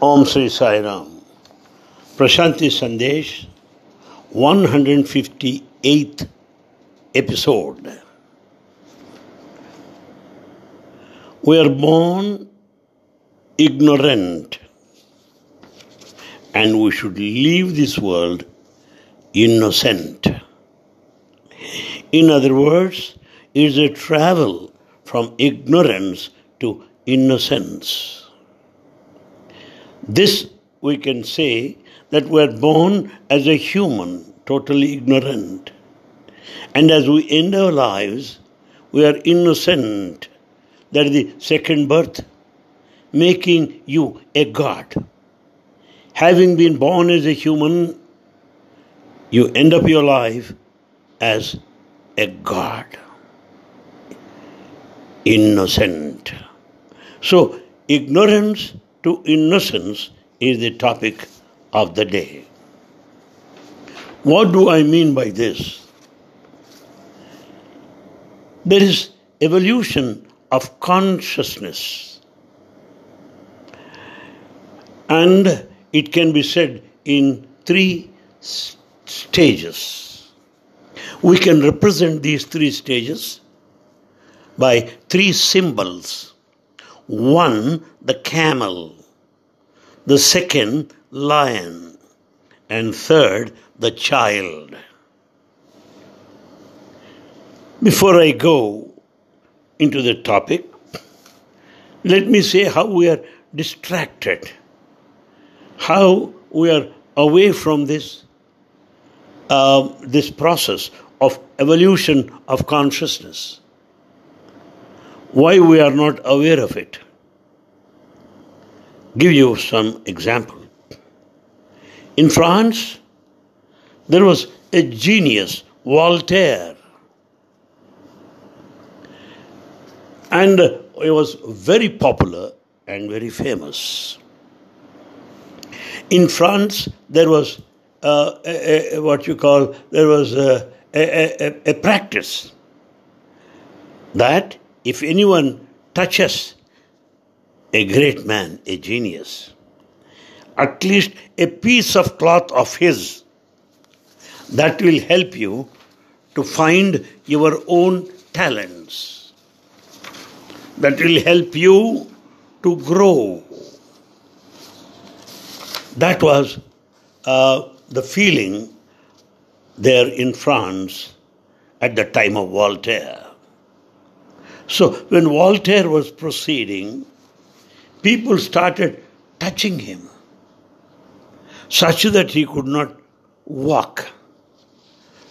Om Sri Sai Ram. Prashanti Sandesh, 158th episode. We are born ignorant and we should leave this world innocent. In other words, it is a travel from ignorance to innocence. This we can say that we are born as a human, totally ignorant. And as we end our lives, we are innocent. That is the second birth, making you a God. Having been born as a human, you end up your life as a God. Innocent. So, ignorance to innocence is the topic of the day. What do I mean by this? There is evolution of consciousness. And it can be said in three stages. We can represent these three stages by three symbols. One, the camel. The second, lion. And third, the child. Before I go into the topic, let me say how we are distracted, how we are away from this, uh, this process of evolution of consciousness, why we are not aware of it. Give you some example. In France, there was a genius, Voltaire, and he was very popular and very famous. In France, there was uh, a, a, what you call there was a, a practice that if anyone touches a great man, a genius, at least a piece of cloth of his that will help you to find your own talents, that will help you to grow. That was uh, the feeling there in France at the time of Voltaire. So, when Voltaire was proceeding, people started touching him such that he could not walk.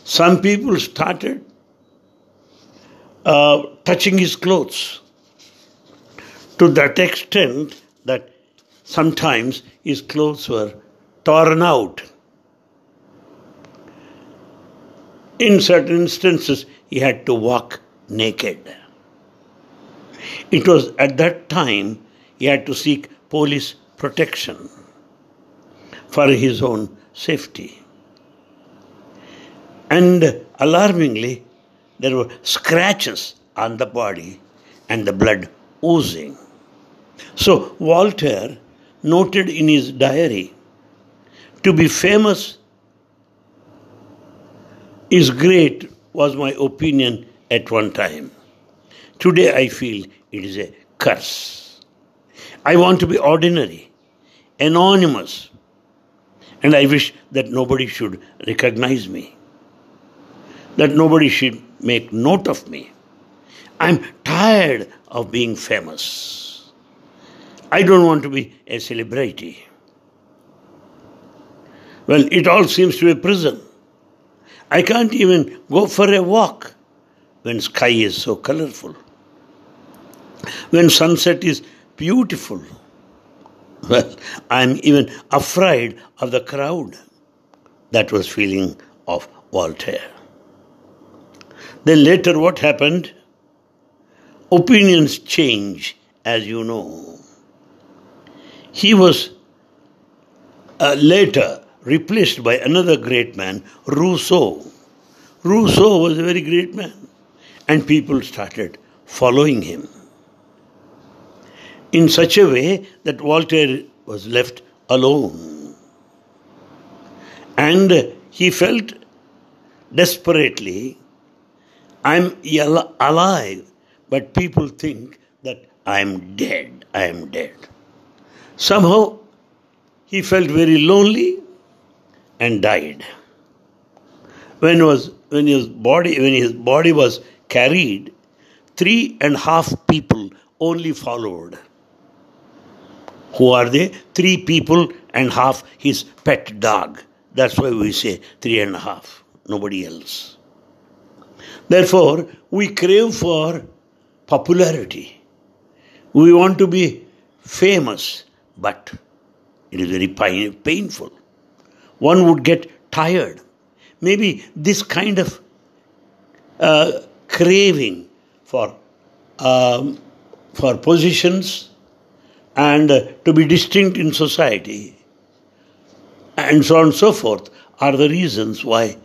Some people started uh, touching his clothes to that extent that sometimes his clothes were torn out. In certain instances, he had to walk naked. It was at that time he had to seek police protection for his own safety. And alarmingly, there were scratches on the body and the blood oozing. So Voltaire noted in his diary to be famous is great, was my opinion at one time. Today I feel it is a curse. I want to be ordinary, anonymous, and I wish that nobody should recognize me, that nobody should make note of me. I'm tired of being famous. I don't want to be a celebrity. Well, it all seems to be a prison. I can't even go for a walk when sky is so colorful, when sunset is beautiful. Well, I'm even afraid of the crowd. That was feeling of Voltaire. Then later what happened? Opinions change, as you know. He was uh, later replaced by another great man, Rousseau. Rousseau was a very great man, and people started following him in such a way that Voltaire was left alone. And he felt desperately, I'm alive, but people think that I'm dead, I am dead. Somehow he felt very lonely and died. When was when his body when his body was carried, three and a half people only followed. Who are they? Three people and half his pet dog. That's why we say three and a half, nobody else. Therefore, we crave for popularity. We want to be famous, but it is very painful. One would get tired. Maybe this kind of uh, craving for um, for positions and to be distinct in society and so on and so forth are the reasons why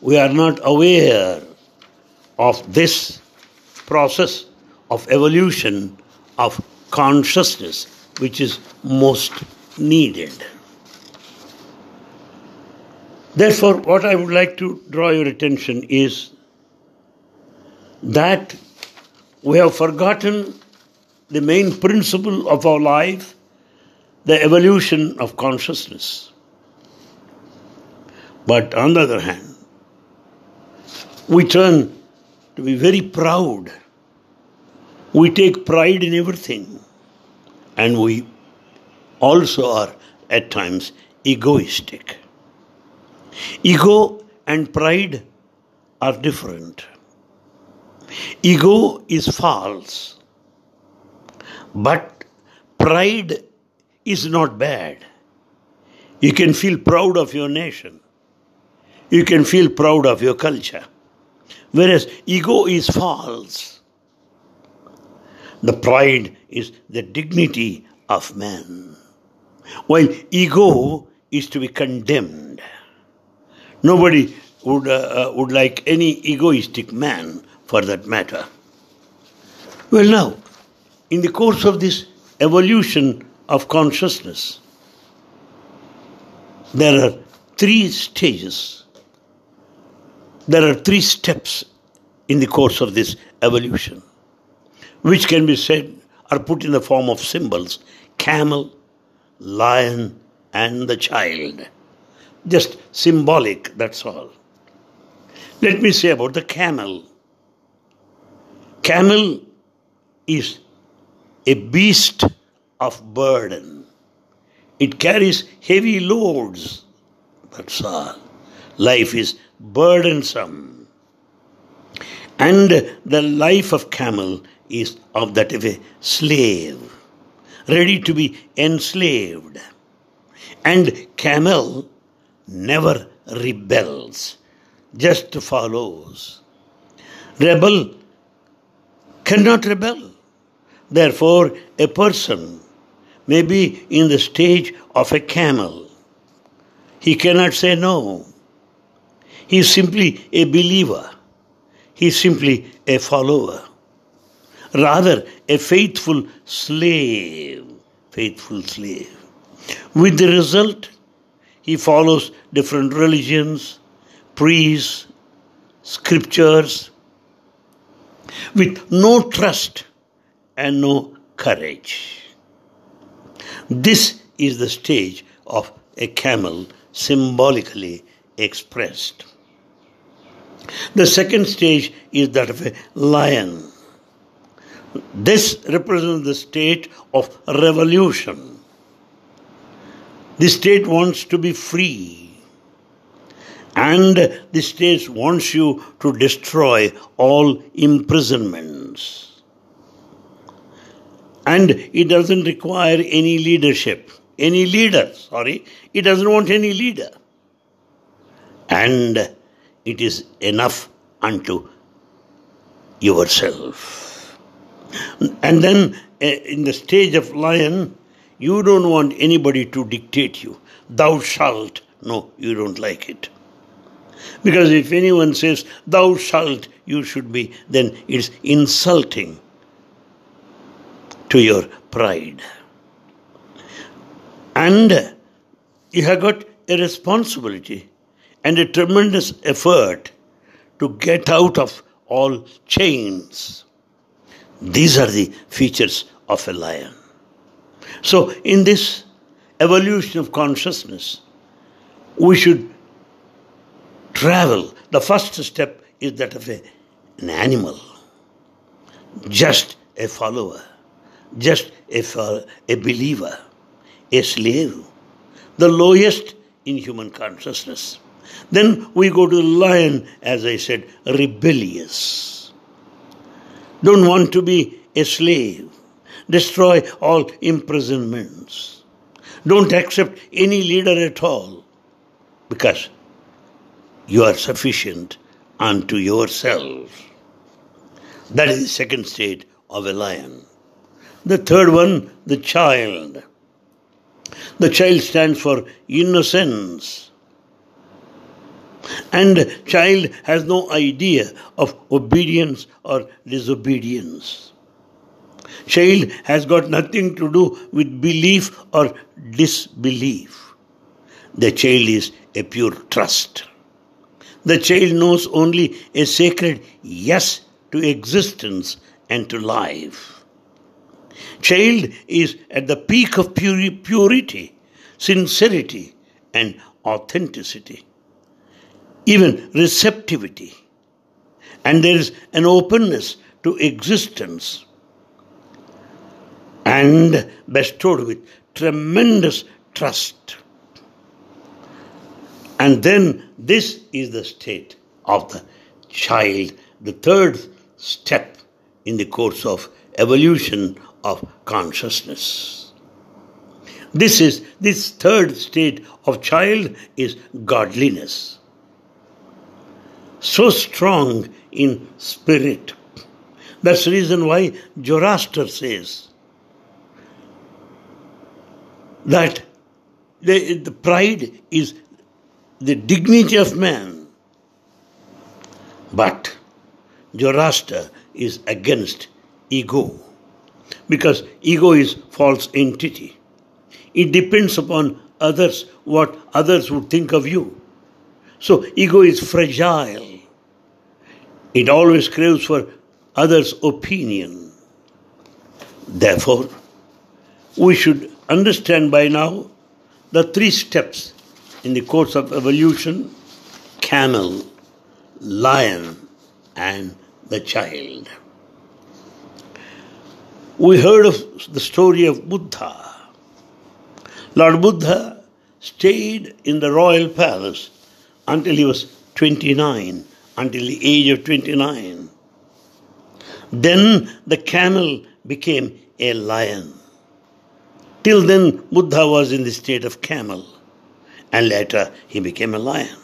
we are not aware of this process of evolution of consciousness which is most needed. Therefore, what I would like to draw your attention is that we have forgotten the main principle of our life, the evolution of consciousness. But on the other hand, we turn to be very proud. We take pride in everything. And we also are at times egoistic. Ego and pride are different. Ego is false, but pride is not bad. You can feel proud of your nation. You can feel proud of your culture. Whereas ego is false. The pride is the dignity of man. While ego is to be condemned. Nobody would, uh, uh, would like any egoistic man for that matter. Well, now, in the course of this evolution of consciousness, there are three stages. There are three steps in the course of this evolution, which can be said are put in the form of symbols camel, lion, and the child. Just symbolic, that's all. Let me say about the camel. Camel is a beast of burden. It carries heavy loads. That's all. Life is burdensome. And the life of camel is of that of a slave, ready to be enslaved. And camel never rebels, just follows. Rebel cannot rebel. Therefore, a person may be in the stage of a camel. He cannot say no. He is simply a believer. He is simply a follower. Rather, a faithful slave. Faithful slave. With the result, he follows different religions, priests, scriptures, with no trust and no courage. This is the stage of a camel symbolically expressed. The second stage is that of a lion. This represents the state of revolution. The state wants to be free and the state wants you to destroy all imprisonments. And it doesn't require any leadership, any leader, sorry, it doesn't want any leader. And it is enough unto yourself. And then eh, in the stage of lion, you don't want anybody to dictate you. Thou shalt. No, you don't like it. Because if anyone says, Thou shalt, you should be, then it's insulting to your pride. And you have got a responsibility and a tremendous effort to get out of all chains. These are the features of a lion. So, in this evolution of consciousness, we should travel. The first step is that of a, an animal, just a follower, just a, a believer, a slave, the lowest in human consciousness. Then we go to the lion, as I said, rebellious. Don't want to be a slave. Destroy all imprisonments. Don't accept any leader at all because you are sufficient unto yourself. That is the second state of a lion. The third one, the child. The child stands for innocence. And child has no idea of obedience or disobedience. Child has got nothing to do with belief or disbelief. The child is a pure trust. The child knows only a sacred yes to existence and to life. Child is at the peak of purity, sincerity, and authenticity even receptivity. And there is an openness to existence and bestowed with tremendous trust. And then this is the state of the child, the third step in the course of evolution of consciousness. This is this third state of child is godliness so strong in spirit. That's the reason why Zoroaster says that the, the pride is the dignity of man. But Zoroaster is against ego because ego is false entity. It depends upon others, what others would think of you. So ego is fragile. It always craves for others' opinion. Therefore, we should understand by now the three steps in the course of evolution camel, lion, and the child. We heard of the story of Buddha. Lord Buddha stayed in the royal palace until he was 29 until the age of 29. Then the camel became a lion. Till then, Buddha was in the state of camel, and later he became a lion.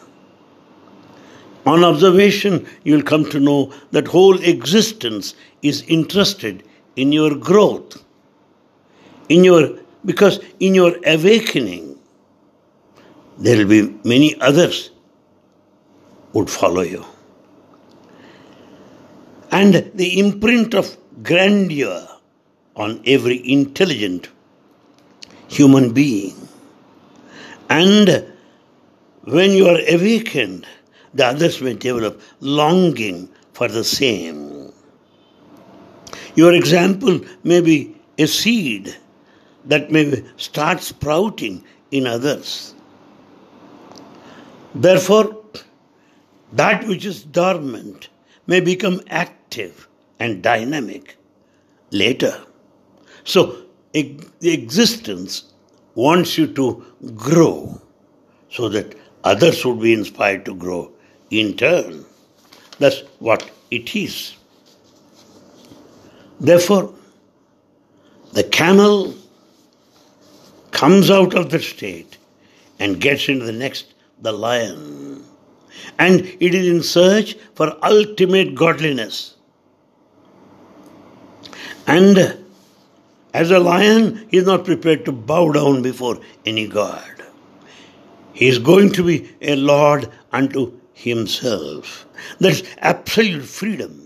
On observation, you will come to know that whole existence is interested in your growth, in your because in your awakening, there will be many others would follow you and the imprint of grandeur on every intelligent human being. And when you are awakened, the others may develop longing for the same. Your example may be a seed that may start sprouting in others. Therefore, that which is dormant may become active and dynamic later. So, the existence wants you to grow so that others would be inspired to grow in turn. That's what it is. Therefore, the camel comes out of the state and gets into the next, the lion and it is in search for ultimate godliness. And as a lion, he is not prepared to bow down before any god. He is going to be a lord unto himself. That's absolute freedom.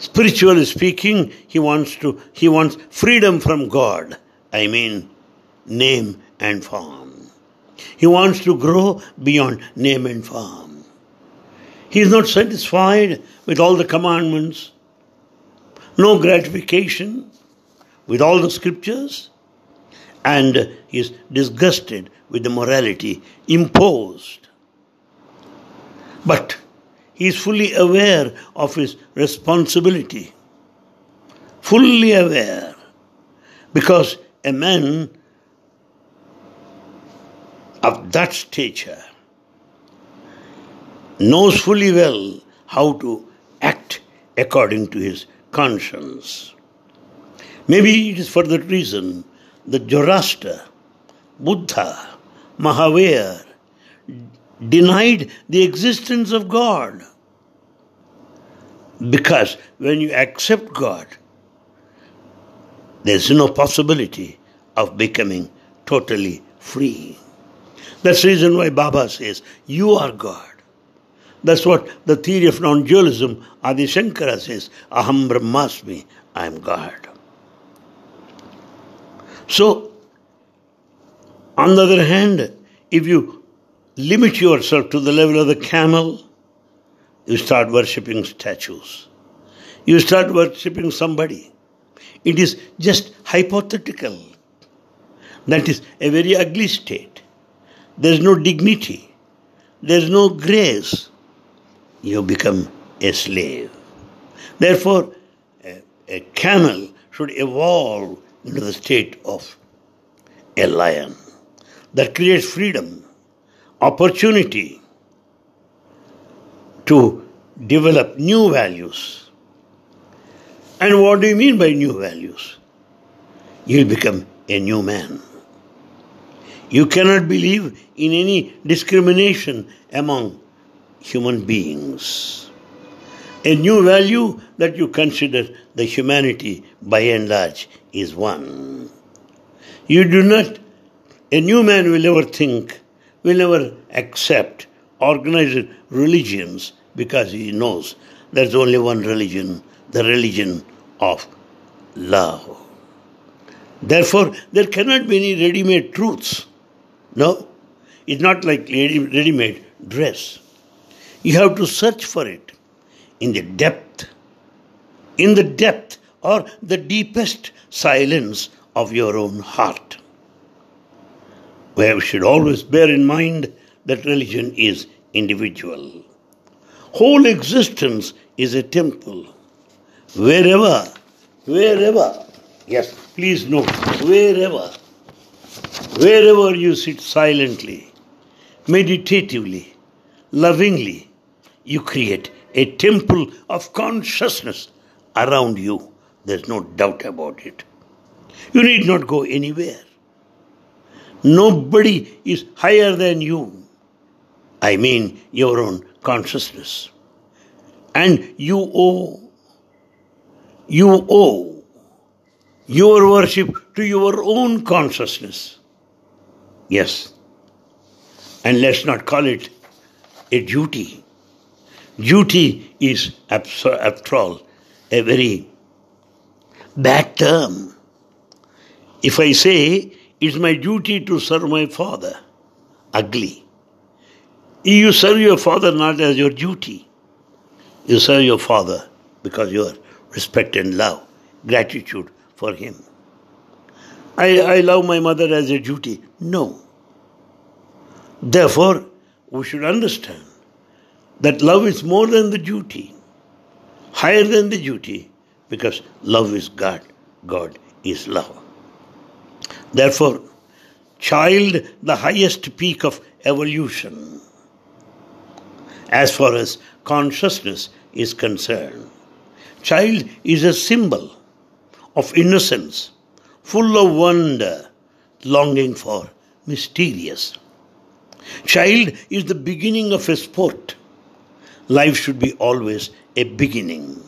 Spiritually speaking, he wants to he wants freedom from God. I mean name and form. He wants to grow beyond name and form. He is not satisfied with all the commandments, no gratification with all the scriptures, and he is disgusted with the morality imposed. But he is fully aware of his responsibility. Fully aware. Because a man of that stature knows fully well how to act according to his conscience. Maybe it is for that reason that Zoroaster, Buddha, Mahavir denied the existence of God. Because when you accept God, there's no possibility of becoming totally free. That's the reason why Baba says, You are God. That's what the theory of non dualism, Adi Shankara says, Aham Brahmasmi, I am God. So, on the other hand, if you limit yourself to the level of the camel, you start worshipping statues. You start worshipping somebody. It is just hypothetical. That is a very ugly state. There is no dignity. There is no grace. You become a slave. Therefore, a, a camel should evolve into the state of a lion that creates freedom, opportunity to develop new values. And what do you mean by new values? You'll become a new man. You cannot believe in any discrimination among human beings. A new value that you consider the humanity by and large is one. You do not, a new man will ever think, will never accept organized religions because he knows there's only one religion, the religion of love. Therefore, there cannot be any ready made truths. No, it's not like ready made dress. You have to search for it in the depth, in the depth or the deepest silence of your own heart. We should always bear in mind that religion is individual. Whole existence is a temple. Wherever, wherever, yes, please note, wherever, wherever you sit silently, meditatively, lovingly, you create a temple of consciousness around you. There's no doubt about it. You need not go anywhere. Nobody is higher than you. I mean your own consciousness. And you owe, you owe your worship to your own consciousness. Yes. And let's not call it a duty. Duty is, after all, a very bad term. If I say it's my duty to serve my father, ugly. You serve your father not as your duty. You serve your father because you are respect and love, gratitude for him. I, I love my mother as a duty. No. Therefore, we should understand that love is more than the duty, higher than the duty, because love is God. God is love. Therefore, child, the highest peak of evolution, as far as consciousness is concerned. Child is a symbol of innocence, full of wonder, longing for mysterious. Child is the beginning of a sport. Life should be always a beginning.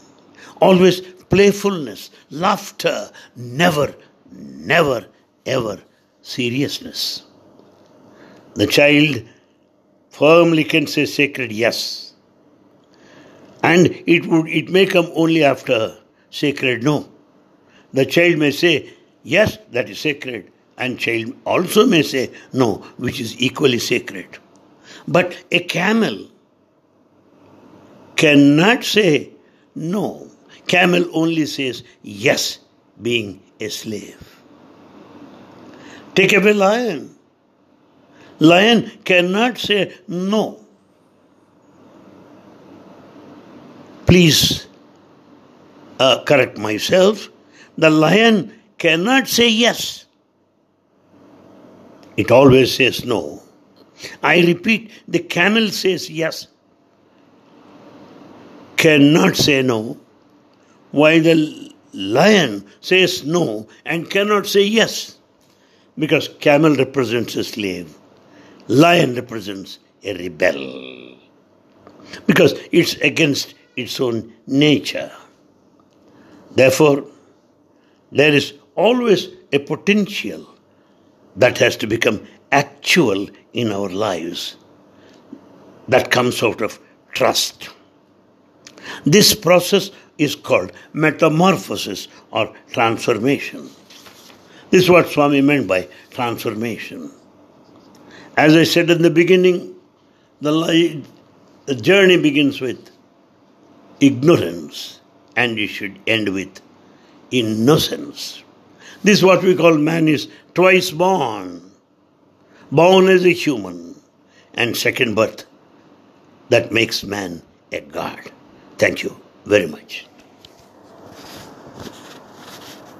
Always playfulness, laughter, never, never, ever seriousness. The child firmly can say sacred yes. And it would it may come only after sacred no. The child may say, Yes, that is sacred. And child also may say no, which is equally sacred. But a camel cannot say no. Camel only says yes, being a slave. Take away lion. Lion cannot say no. Please uh, correct myself. The lion cannot say yes. It always says no. I repeat, the camel says yes, cannot say no, Why the lion says no and cannot say yes, because camel represents a slave, lion represents a rebel, because it's against its own nature. Therefore, there is always a potential that has to become actual in our lives that comes out of trust. This process is called metamorphosis or transformation. This is what Swami meant by transformation. As I said in the beginning, the, the journey begins with ignorance and it should end with innocence. This is what we call man is twice born. Born as a human and second birth that makes man a god. Thank you very much.